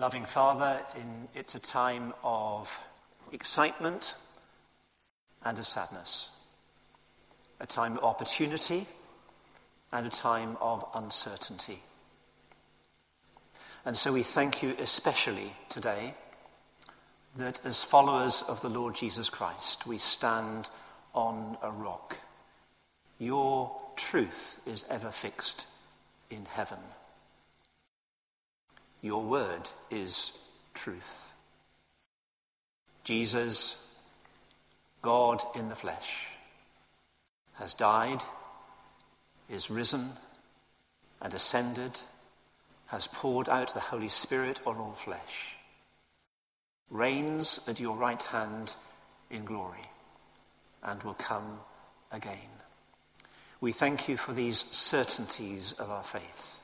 Loving Father, in, it's a time of excitement and of sadness, a time of opportunity and a time of uncertainty. And so we thank you especially today that as followers of the Lord Jesus Christ, we stand on a rock. Your truth is ever fixed in heaven. Your word is truth. Jesus, God in the flesh, has died, is risen, and ascended, has poured out the Holy Spirit on all flesh, reigns at your right hand in glory, and will come again. We thank you for these certainties of our faith.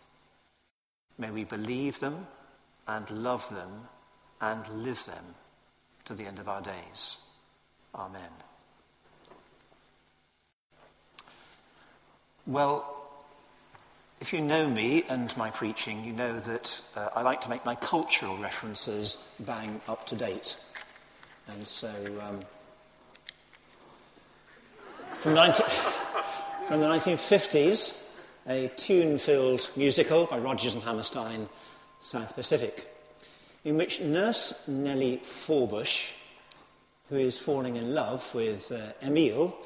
May we believe them and love them and live them to the end of our days. Amen. Well, if you know me and my preaching, you know that uh, I like to make my cultural references bang up to date. And so, um, from, 19, from the 1950s, a tune filled musical by Rodgers and Hammerstein, South Pacific, in which Nurse Nellie Forbush, who is falling in love with uh, Emile,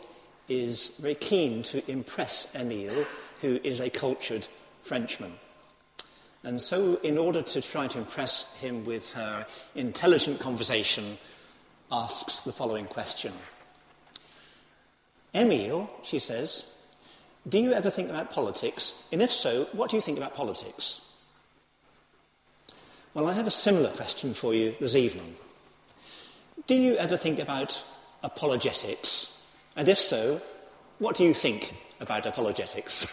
is very keen to impress Emile, who is a cultured Frenchman. And so, in order to try to impress him with her intelligent conversation, asks the following question Emile, she says, do you ever think about politics? And if so, what do you think about politics? Well, I have a similar question for you this evening. Do you ever think about apologetics? And if so, what do you think about apologetics?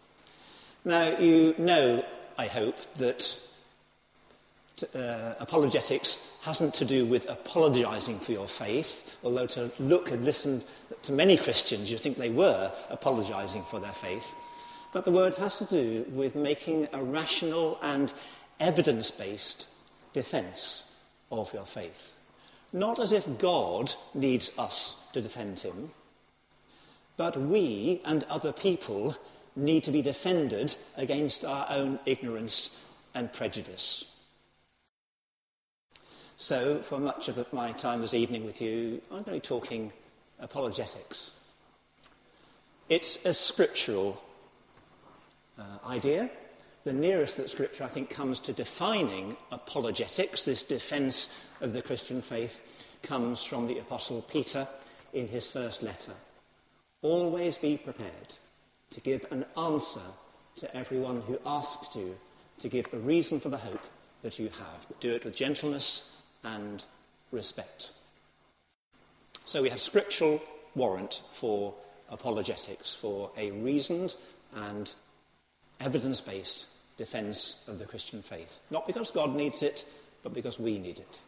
now, you know, I hope, that uh, apologetics hasn't to do with apologizing for your faith, although to look and listen to many Christians, you think they were apologizing for their faith. But the word has to do with making a rational and evidence based defense of your faith. Not as if God needs us to defend him, but we and other people need to be defended against our own ignorance and prejudice. So, for much of my time this evening with you, I'm going to be talking apologetics. It's a scriptural uh, idea. The nearest that Scripture, I think, comes to defining apologetics, this defense of the Christian faith, comes from the Apostle Peter in his first letter. Always be prepared to give an answer to everyone who asks you to give the reason for the hope that you have. Do it with gentleness and respect. So we have scriptural warrant for apologetics, for a reasoned and evidence based defense of the Christian faith. Not because God needs it, but because we need it.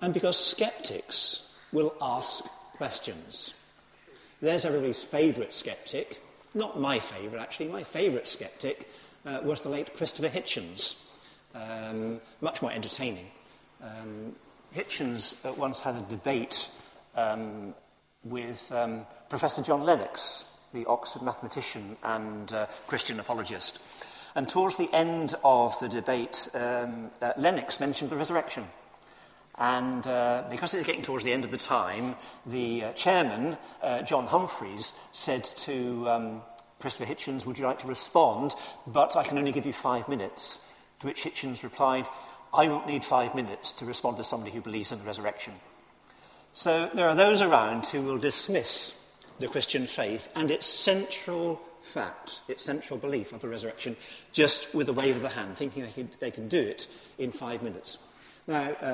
And because skeptics will ask questions. There's everybody's favourite skeptic. Not my favourite, actually. My favourite skeptic uh, was the late Christopher Hitchens um, much more entertaining. Um, Hitchens once had a debate um, with um, Professor John Lennox, the Oxford mathematician and uh, Christian apologist. And towards the end of the debate, um, uh, Lennox mentioned the resurrection. And uh, because it was getting towards the end of the time, the uh, chairman, uh, John Humphrys, said to um, Christopher Hitchens, Would you like to respond? But I can only give you five minutes. To which Hitchens replied, I won't need five minutes to respond to somebody who believes in the resurrection. So there are those around who will dismiss the Christian faith and its central fact, its central belief of the resurrection, just with a wave of the hand, thinking they can, they can do it in five minutes. Now, uh,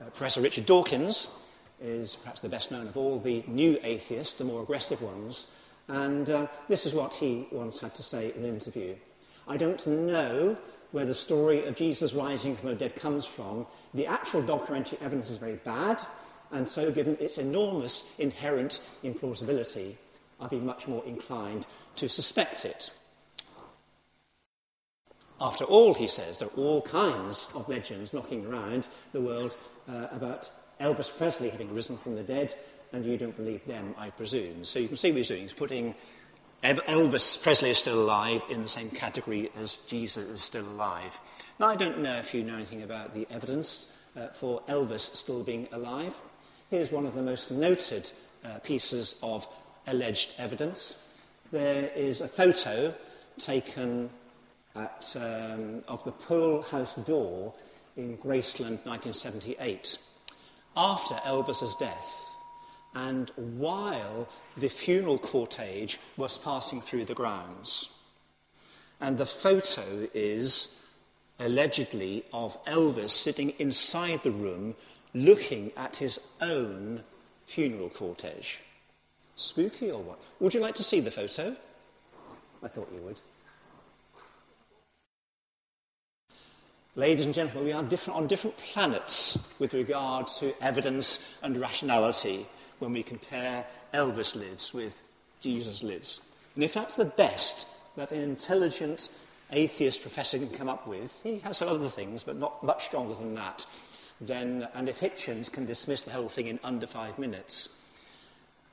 uh, Professor Richard Dawkins is perhaps the best known of all the new atheists, the more aggressive ones, and uh, this is what he once had to say in an interview. I don't know where the story of Jesus rising from the dead comes from, the actual documentary evidence is very bad, and so given its enormous inherent implausibility, I'd be much more inclined to suspect it. After all, he says, there are all kinds of legends knocking around the world uh, about Elvis Presley having risen from the dead, and you don't believe them, I presume. So you can see what he's doing. He's putting Elvis Presley is still alive in the same category as Jesus is still alive. Now, I don't know if you know anything about the evidence uh, for Elvis still being alive. Here's one of the most noted uh, pieces of alleged evidence. There is a photo taken at, um, of the pool House door in Graceland 1978 after Elvis's death and while the funeral cortege was passing through the grounds. And the photo is allegedly of Elvis sitting inside the room looking at his own funeral cortege. Spooky or what? Would you like to see the photo? I thought you would. Ladies and gentlemen, we are different, on different planets with regard to evidence and rationality when we compare Elvis lives with Jesus lives. And if that's the best that an intelligent atheist professor can come up with, he has some other things, but not much stronger than that, then, and if Hitchens can dismiss the whole thing in under five minutes,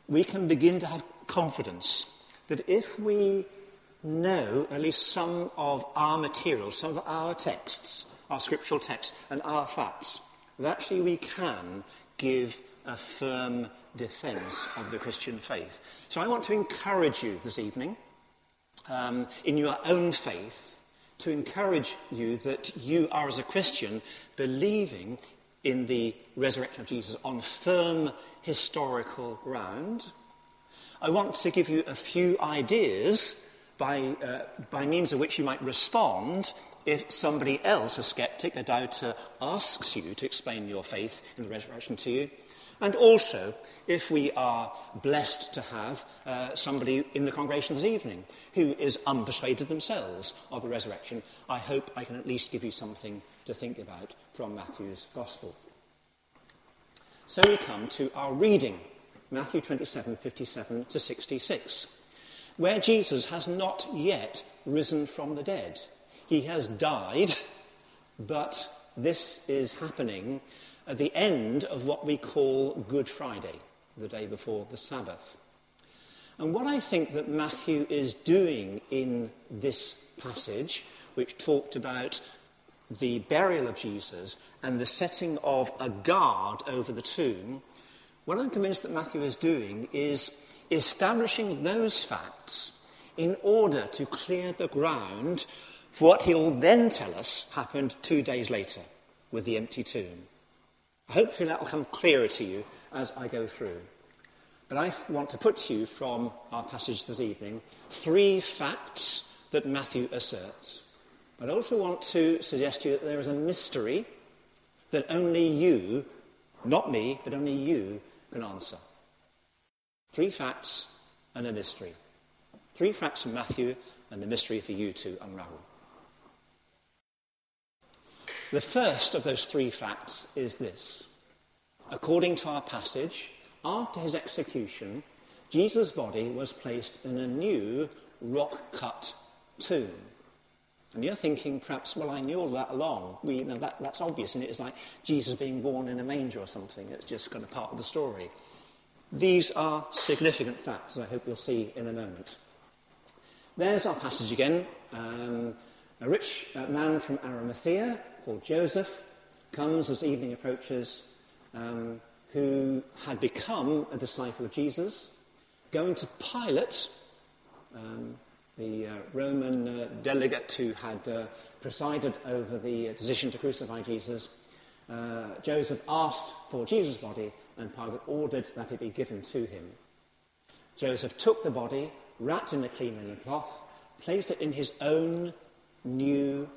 we can begin to have confidence that if we know at least some of our material, some of our texts, our scriptural texts, and our facts, that actually we can give a firm defense of the Christian faith. So I want to encourage you this evening, um, in your own faith, to encourage you that you are, as a Christian, believing in the resurrection of Jesus on firm historical ground. I want to give you a few ideas by, uh, by means of which you might respond if somebody else, a skeptic, a doubter, asks you to explain your faith in the resurrection to you. And also, if we are blessed to have uh, somebody in the congregation this evening who is unpersuaded themselves of the resurrection, I hope I can at least give you something to think about from Matthew's Gospel. So we come to our reading, Matthew 27 57 to 66, where Jesus has not yet risen from the dead. He has died, but this is happening at the end of what we call Good Friday, the day before the Sabbath. And what I think that Matthew is doing in this passage, which talked about the burial of Jesus and the setting of a guard over the tomb, what I'm convinced that Matthew is doing is establishing those facts in order to clear the ground for what he'll then tell us happened two days later with the empty tomb. Hopefully that will come clearer to you as I go through. But I want to put to you from our passage this evening three facts that Matthew asserts. But I also want to suggest to you that there is a mystery that only you, not me, but only you can answer. Three facts and a mystery. Three facts from Matthew and a mystery for you to unravel. The first of those three facts is this. According to our passage, after his execution, Jesus' body was placed in a new rock cut tomb. And you're thinking, perhaps, well, I knew all that along. We, you know, that, that's obvious, and it's like Jesus being born in a manger or something. It's just kind of part of the story. These are significant facts, I hope you'll see in a moment. There's our passage again. Um, a rich uh, man from Arimathea called Joseph comes as evening approaches, um, who had become a disciple of Jesus, going to Pilate, um, the uh, Roman uh, delegate who had uh, presided over the decision to crucify Jesus. Uh, Joseph asked for Jesus' body, and Pilate ordered that it be given to him. Joseph took the body, wrapped in a clean linen cloth, placed it in his own new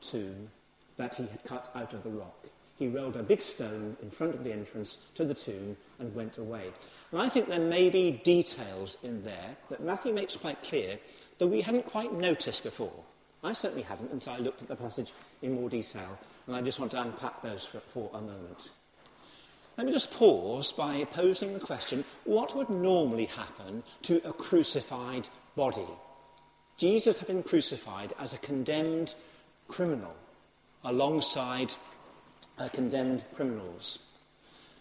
tomb that he had cut out of the rock. He rolled a big stone in front of the entrance to the tomb and went away. And I think there may be details in there that Matthew makes quite clear that we hadn't quite noticed before. I certainly hadn't until I looked at the passage in more detail, and I just want to unpack those for, for a moment. Let me just pause by posing the question what would normally happen to a crucified body? Jesus had been crucified as a condemned criminal alongside uh, condemned criminals.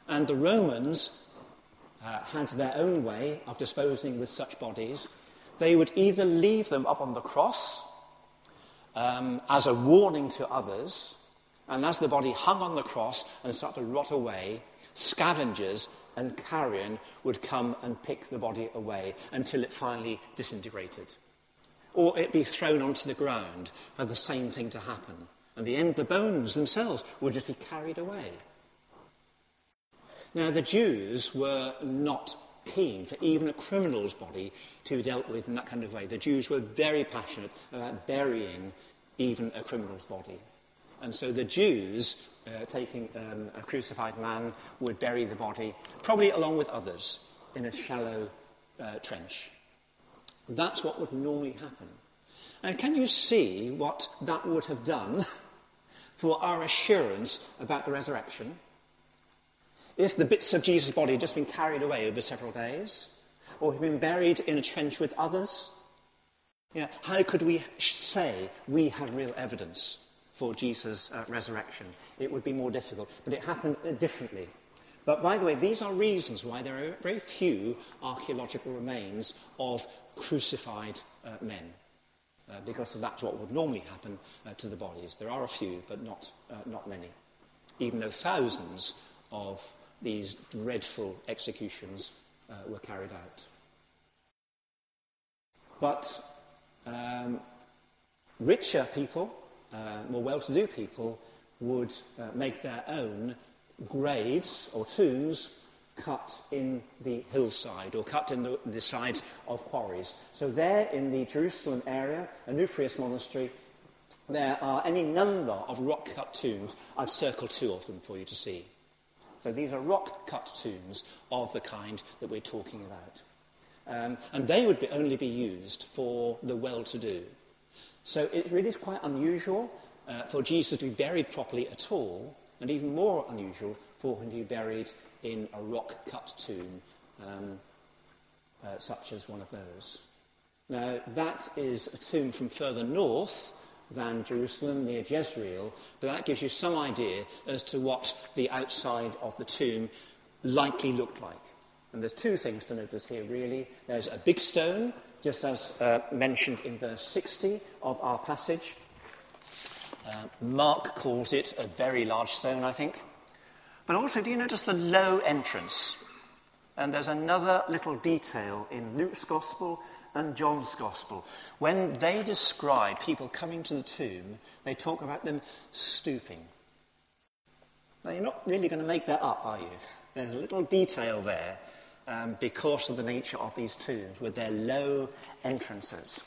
And the Romans uh, had their own way of disposing with such bodies. They would either leave them up on the cross um, as a warning to others, and as the body hung on the cross and started to rot away, scavengers and carrion would come and pick the body away until it finally disintegrated. Or it be thrown onto the ground for the same thing to happen. And the end, the bones themselves would just be carried away. Now, the Jews were not keen for even a criminal's body to be dealt with in that kind of way. The Jews were very passionate about burying even a criminal's body. And so the Jews, uh, taking um, a crucified man, would bury the body, probably along with others, in a shallow uh, trench. That's what would normally happen. And can you see what that would have done for our assurance about the resurrection? If the bits of Jesus' body had just been carried away over several days, or had been buried in a trench with others, you know, how could we say we have real evidence for Jesus' uh, resurrection? It would be more difficult, but it happened differently. But by the way, these are reasons why there are very few archaeological remains of crucified uh, men. Uh, because that's what would normally happen uh, to the bodies. There are a few, but not, uh, not many. Even though thousands of these dreadful executions uh, were carried out. But um, richer people, uh, more well to do people, would make their own graves or tombs cut in the hillside or cut in the, the sides of quarries. So, there in the Jerusalem area, Onuphrius Monastery, there are any number of rock cut tombs. I've circled two of them for you to see. So, these are rock cut tombs of the kind that we're talking about. Um, and they would be, only be used for the well to do. So, it really is quite unusual uh, for Jesus to be buried properly at all, and even more unusual for him to be buried in a rock cut tomb, um, uh, such as one of those. Now, that is a tomb from further north than Jerusalem, near Jezreel, but that gives you some idea as to what the outside of the tomb likely looked like. And there's two things to notice here, really. There's a big stone, just as uh, mentioned in verse 60 of our passage. Uh, Mark calls it a very large stone, I think. But also, do you notice the low entrance? And there's another little detail in Luke's Gospel and John's Gospel. When they describe people coming to the tomb, they talk about them stooping. Now, you're not really going to make that up, are you? There's a little detail there um, because of the nature of these tombs with their low entrances.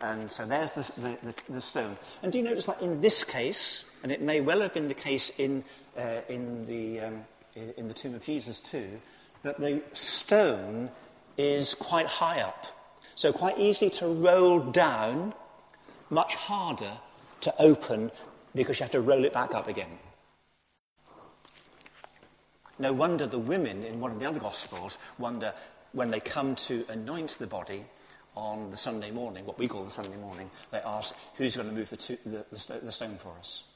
And so there's the, the, the, the stone. And do you notice that in this case, and it may well have been the case in, uh, in, the, um, in the tomb of Jesus too, that the stone is quite high up. So quite easy to roll down, much harder to open because you have to roll it back up again. No wonder the women in one of the other Gospels wonder when they come to anoint the body on the Sunday morning, what we call the Sunday morning, they ask, who's going to move the, to- the, the, the stone for us?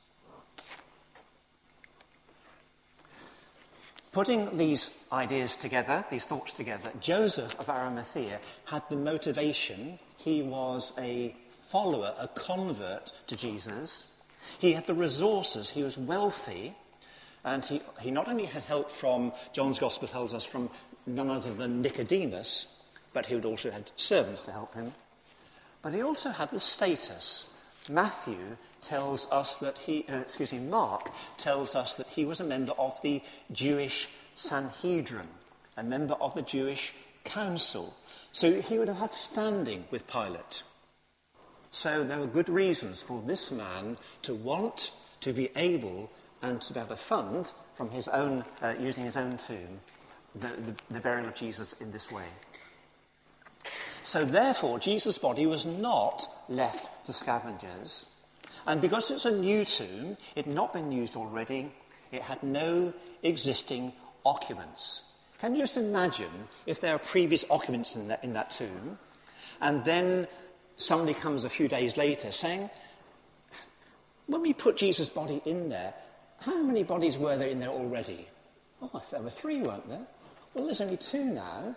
Putting these ideas together, these thoughts together, Joseph of Arimathea had the motivation. He was a follower, a convert to Jesus. He had the resources, he was wealthy, and he, he not only had help from, John's Gospel tells us, from none other than Nicodemus, but he would also had servants to help him. But he also had the status. Matthew tells us that he, uh, excuse me, Mark tells us that he was a member of the Jewish Sanhedrin, a member of the Jewish council. So he would have had standing with Pilate. So there were good reasons for this man to want to be able and to be able to fund from his own, uh, using his own tomb, the, the, the burial of Jesus in this way. So therefore, Jesus' body was not left to scavengers. And because it's a new tomb, it had not been used already, it had no existing occupants. Can you just imagine if there are previous occupants in that, in that tomb, and then somebody comes a few days later saying, when we put Jesus' body in there, how many bodies were there in there already? Oh, there were three, weren't there? Well, there's only two now.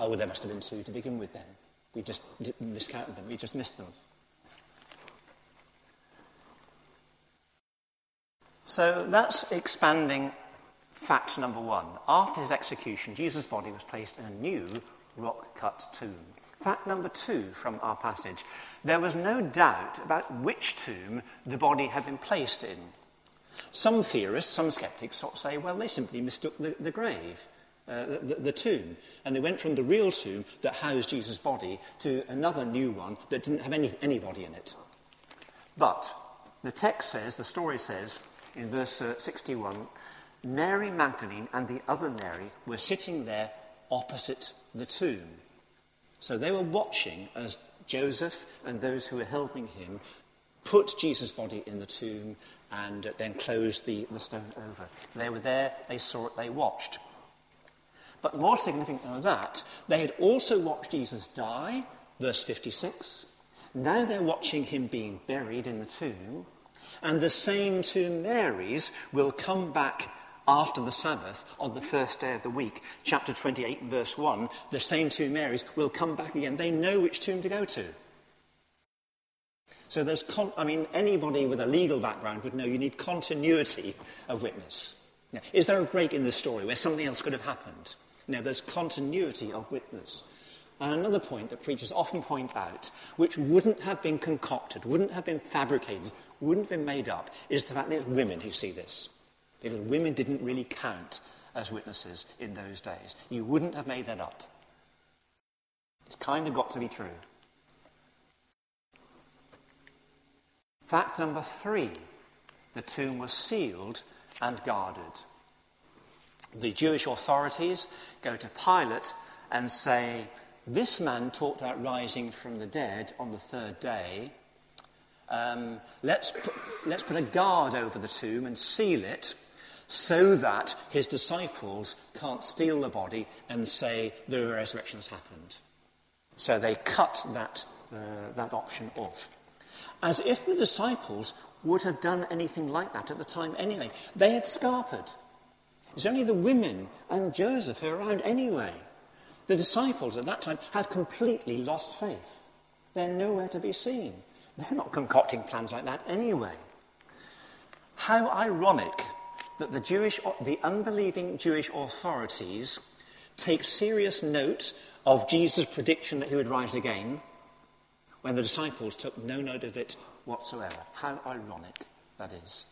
Oh, well, there must have been two to begin with then. We just miscounted them. We just missed them. So that's expanding fact number one. After his execution, Jesus' body was placed in a new rock cut tomb. Fact number two from our passage there was no doubt about which tomb the body had been placed in. Some theorists, some skeptics, sort of say, well, they simply mistook the, the grave. Uh, the, the, tomb. And they went from the real tomb that housed Jesus' body to another new one that didn't have any, anybody in it. But the text says, the story says, in verse uh, 61, Mary Magdalene and the other Mary were sitting there opposite the tomb. So they were watching as Joseph and those who were helping him put Jesus' body in the tomb and then closed the, the stone over. They were there, they saw it, they watched. But more significant than that, they had also watched Jesus die, verse 56. Now they're watching him being buried in the tomb. And the same two Marys will come back after the Sabbath on the first day of the week. Chapter 28 verse 1. The same two Marys will come back again. They know which tomb to go to. So there's, con- I mean, anybody with a legal background would know you need continuity of witness. Now, is there a break in the story where something else could have happened? Now, there's continuity of witness. And another point that preachers often point out, which wouldn't have been concocted, wouldn't have been fabricated, wouldn't have been made up, is the fact that it's women who see this. Because women didn't really count as witnesses in those days. You wouldn't have made that up. It's kind of got to be true. Fact number three the tomb was sealed and guarded the Jewish authorities go to Pilate and say, This man talked about rising from the dead on the third day. Um, let's, put, let's put a guard over the tomb and seal it so that his disciples can't steal the body and say the resurrection has happened. So they cut that, uh, that option off. As if the disciples would have done anything like that at the time anyway. They had scarpered. It's only the women and Joseph who are around anyway. The disciples at that time have completely lost faith. They're nowhere to be seen. They're not concocting plans like that anyway. How ironic that the Jewish, the unbelieving Jewish authorities take serious note of Jesus' prediction that he would rise again when the disciples took no note of it whatsoever. How ironic that is.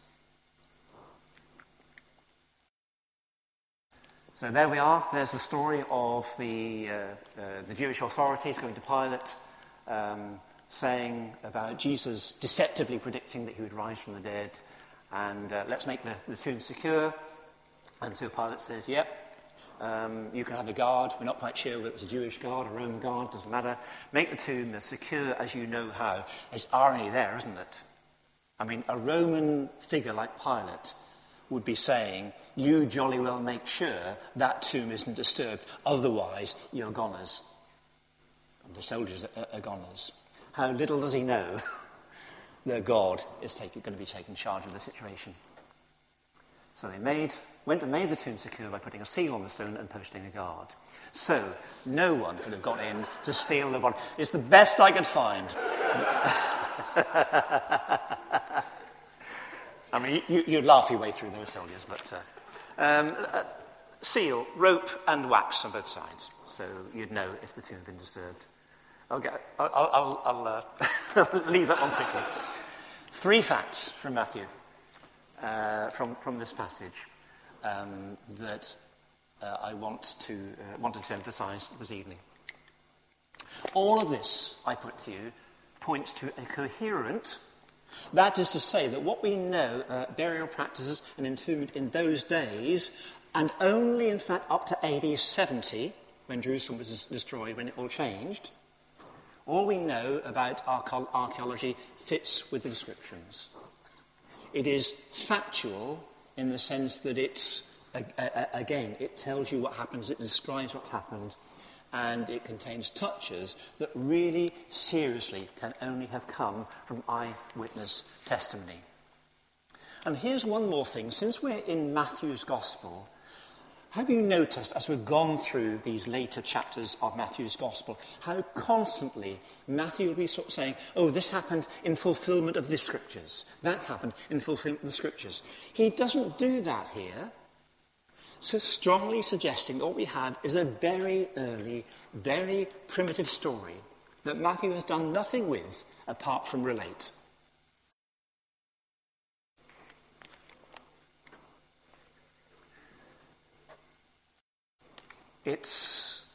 So there we are. There's the story of the, uh, uh, the Jewish authorities going to Pilate, um, saying about Jesus deceptively predicting that he would rise from the dead, and uh, let's make the, the, tomb secure. And so Pilate says, yep, um, you can have a guard. We're not quite sure whether it's a Jewish guard or a Roman guard, doesn't matter. Make the tomb as secure as you know how. There's irony there, isn't it? I mean, a Roman figure like Pilate would be saying, you jolly well make sure that tomb isn't disturbed, otherwise you're goners. And the soldiers are, are goners. How little does he know that God is take, going to be taking charge of the situation. So they made, went and made the tomb secure by putting a seal on the stone and posting a guard. So no one could have got in to steal the body. It's the best I could find. I mean, you, would laugh your way through those soldiers, but uh, um, uh, seal, rope, and wax on both sides, so you'd know if the tomb had been disturbed. I'll, get, I'll, I'll, I'll uh, leave that one quickly. Three facts from Matthew, uh, from, from this passage, um, that uh, I want to, uh, wanted to emphasize this evening. All of this, I put to you, points to a coherent that is to say that what we know, uh, burial practices and entombment in those days, and only in fact up to AD 70, when Jerusalem was destroyed, when it all changed, all we know about archaeology fits with the descriptions. It is factual in the sense that it's, again, it tells you what happens, it describes what happened, and it contains touches that really seriously can only have come from eyewitness testimony. And here's one more thing. Since we're in Matthew's Gospel, have you noticed as we've gone through these later chapters of Matthew's Gospel how constantly Matthew will be sort of saying, oh, this happened in fulfillment of the Scriptures, that happened in fulfillment of the Scriptures? He doesn't do that here. So strongly suggesting that what we have is a very early, very primitive story that Matthew has done nothing with apart from relate. It's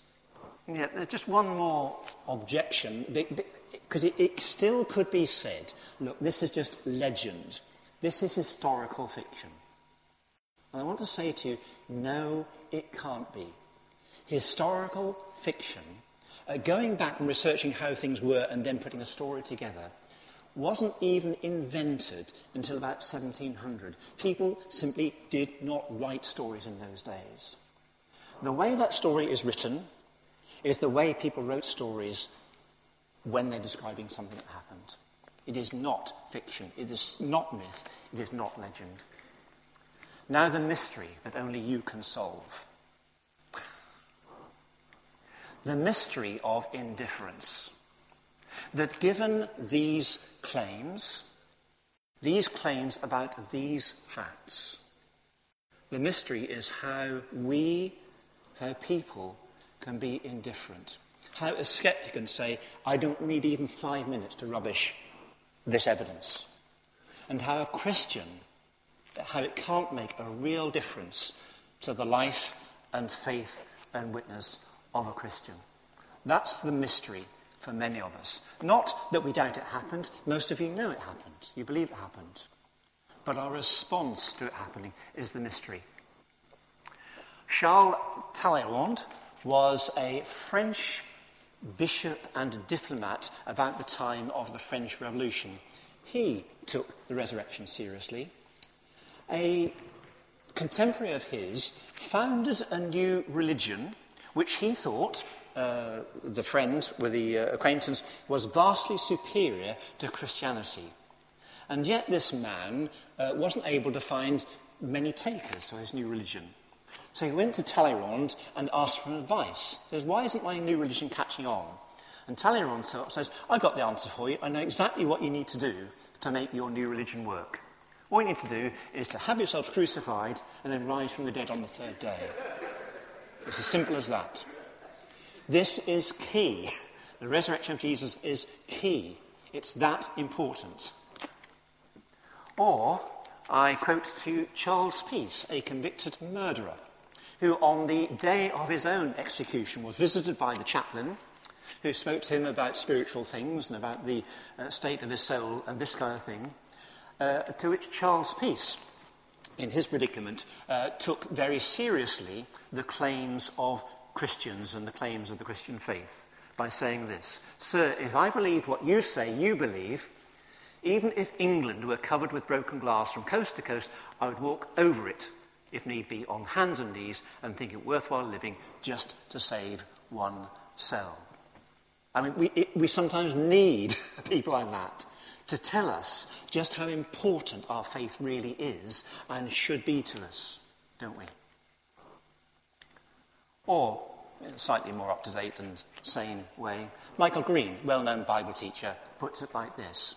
yeah, there's just one more objection because it, it still could be said look, this is just legend, this is historical fiction. And I want to say to you, no, it can't be. Historical fiction, uh, going back and researching how things were and then putting a story together, wasn't even invented until about 1700. People simply did not write stories in those days. The way that story is written is the way people wrote stories when they're describing something that happened. It is not fiction. It is not myth. It is not legend. Now, the mystery that only you can solve. The mystery of indifference. That given these claims, these claims about these facts, the mystery is how we how people can be indifferent. How a skeptic can say, I don't need even five minutes to rubbish this evidence. And how a Christian, how it can't make a real difference to the life and faith and witness of a Christian. That's the mystery for many of us. Not that we doubt it happened, most of you know it happened, you believe it happened. But our response to it happening is the mystery. Charles Talleyrand was a French bishop and diplomat about the time of the French Revolution. He took the resurrection seriously. A contemporary of his founded a new religion which he thought, uh, the friend with the uh, acquaintance, was vastly superior to Christianity. And yet this man uh, wasn't able to find many takers for his new religion. So he went to Talleyrand and asked for advice. He says, why isn't my new religion catching on? And Talleyrand says, I've got the answer for you. I know exactly what you need to do to make your new religion work. All you need to do is to have yourself crucified and then rise from the dead on the third day. It's as simple as that. This is key. The resurrection of Jesus is key. It's that important. Or, I quote to Charles Peace, a convicted murderer who, on the day of his own execution, was visited by the chaplain, who spoke to him about spiritual things and about the uh, state of his soul and this kind of thing, uh, to which Charles Peace, in his predicament, uh, took very seriously the claims of Christians and the claims of the Christian faith by saying this Sir, if I believed what you say you believe, even if England were covered with broken glass from coast to coast, I would walk over it if need be, on hands and knees and think it worthwhile living just to save one cell. I mean, we, it, we sometimes need people like that to tell us just how important our faith really is and should be to us, don't we? Or, in a slightly more up to date and sane way, Michael Green, well known Bible teacher, puts it like this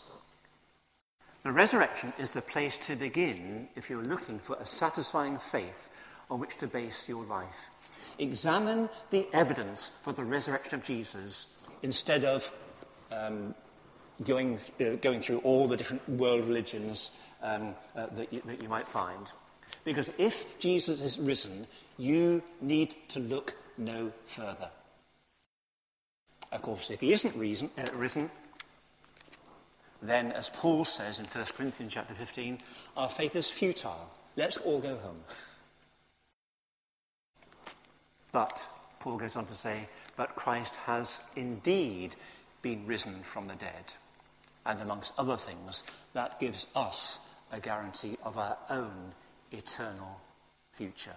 the resurrection is the place to begin if you're looking for a satisfying faith on which to base your life. Examine the evidence for the resurrection of Jesus instead of um, going, uh, going through all the different world religions um, uh, that, you, that you might find. Because if Jesus is risen, you need to look no further. Of course, if he isn't reason, uh, risen, then, as Paul says in 1 Corinthians chapter 15, our faith is futile. Let's all go home. But, Paul goes on to say, but Christ has indeed been risen from the dead. And amongst other things, that gives us a guarantee of our own eternal future.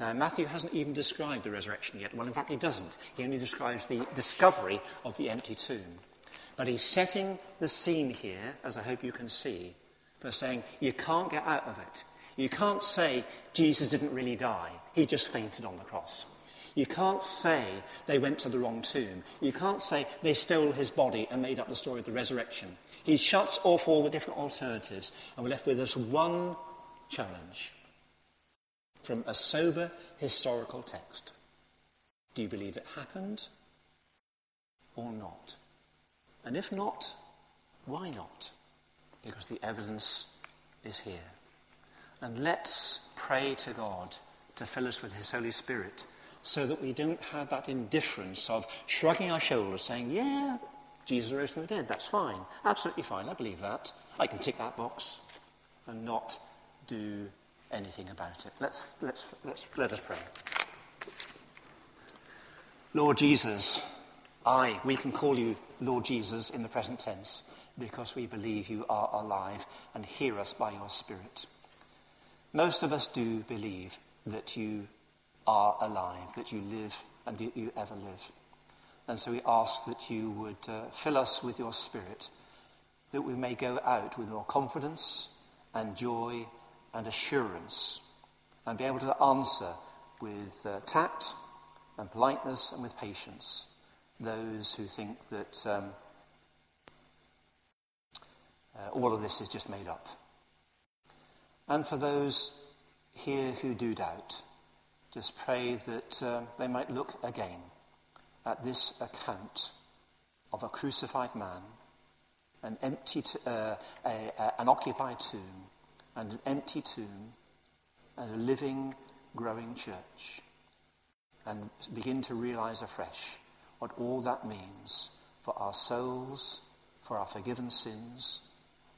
Now, Matthew hasn't even described the resurrection yet. Well, in fact, he doesn't. He only describes the discovery of the empty tomb. But he's setting the scene here, as I hope you can see, for saying you can't get out of it. You can't say Jesus didn't really die, he just fainted on the cross. You can't say they went to the wrong tomb. You can't say they stole his body and made up the story of the resurrection. He shuts off all the different alternatives, and we're left with this one challenge from a sober historical text. Do you believe it happened or not? And if not, why not? Because the evidence is here. And let's pray to God to fill us with His Holy Spirit so that we don't have that indifference of shrugging our shoulders, saying, Yeah, Jesus rose from the dead, that's fine, absolutely fine, I believe that. I can tick that box and not do anything about it. Let's, let's, let's, let us pray. Lord Jesus, I, we can call you Lord Jesus in the present tense because we believe you are alive and hear us by your Spirit. Most of us do believe that you are alive, that you live and that you ever live. And so we ask that you would uh, fill us with your Spirit, that we may go out with more confidence and joy and assurance and be able to answer with uh, tact and politeness and with patience those who think that um, uh, all of this is just made up. And for those here who do doubt, just pray that um, they might look again at this account of a crucified man, an empty, t- uh, a, a, an occupied tomb, and an empty tomb, and a living, growing church, and begin to realize afresh what all that means for our souls, for our forgiven sins,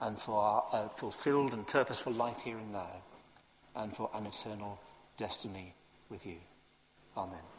and for our uh, fulfilled and purposeful life here and now, and for an eternal destiny with you. Amen.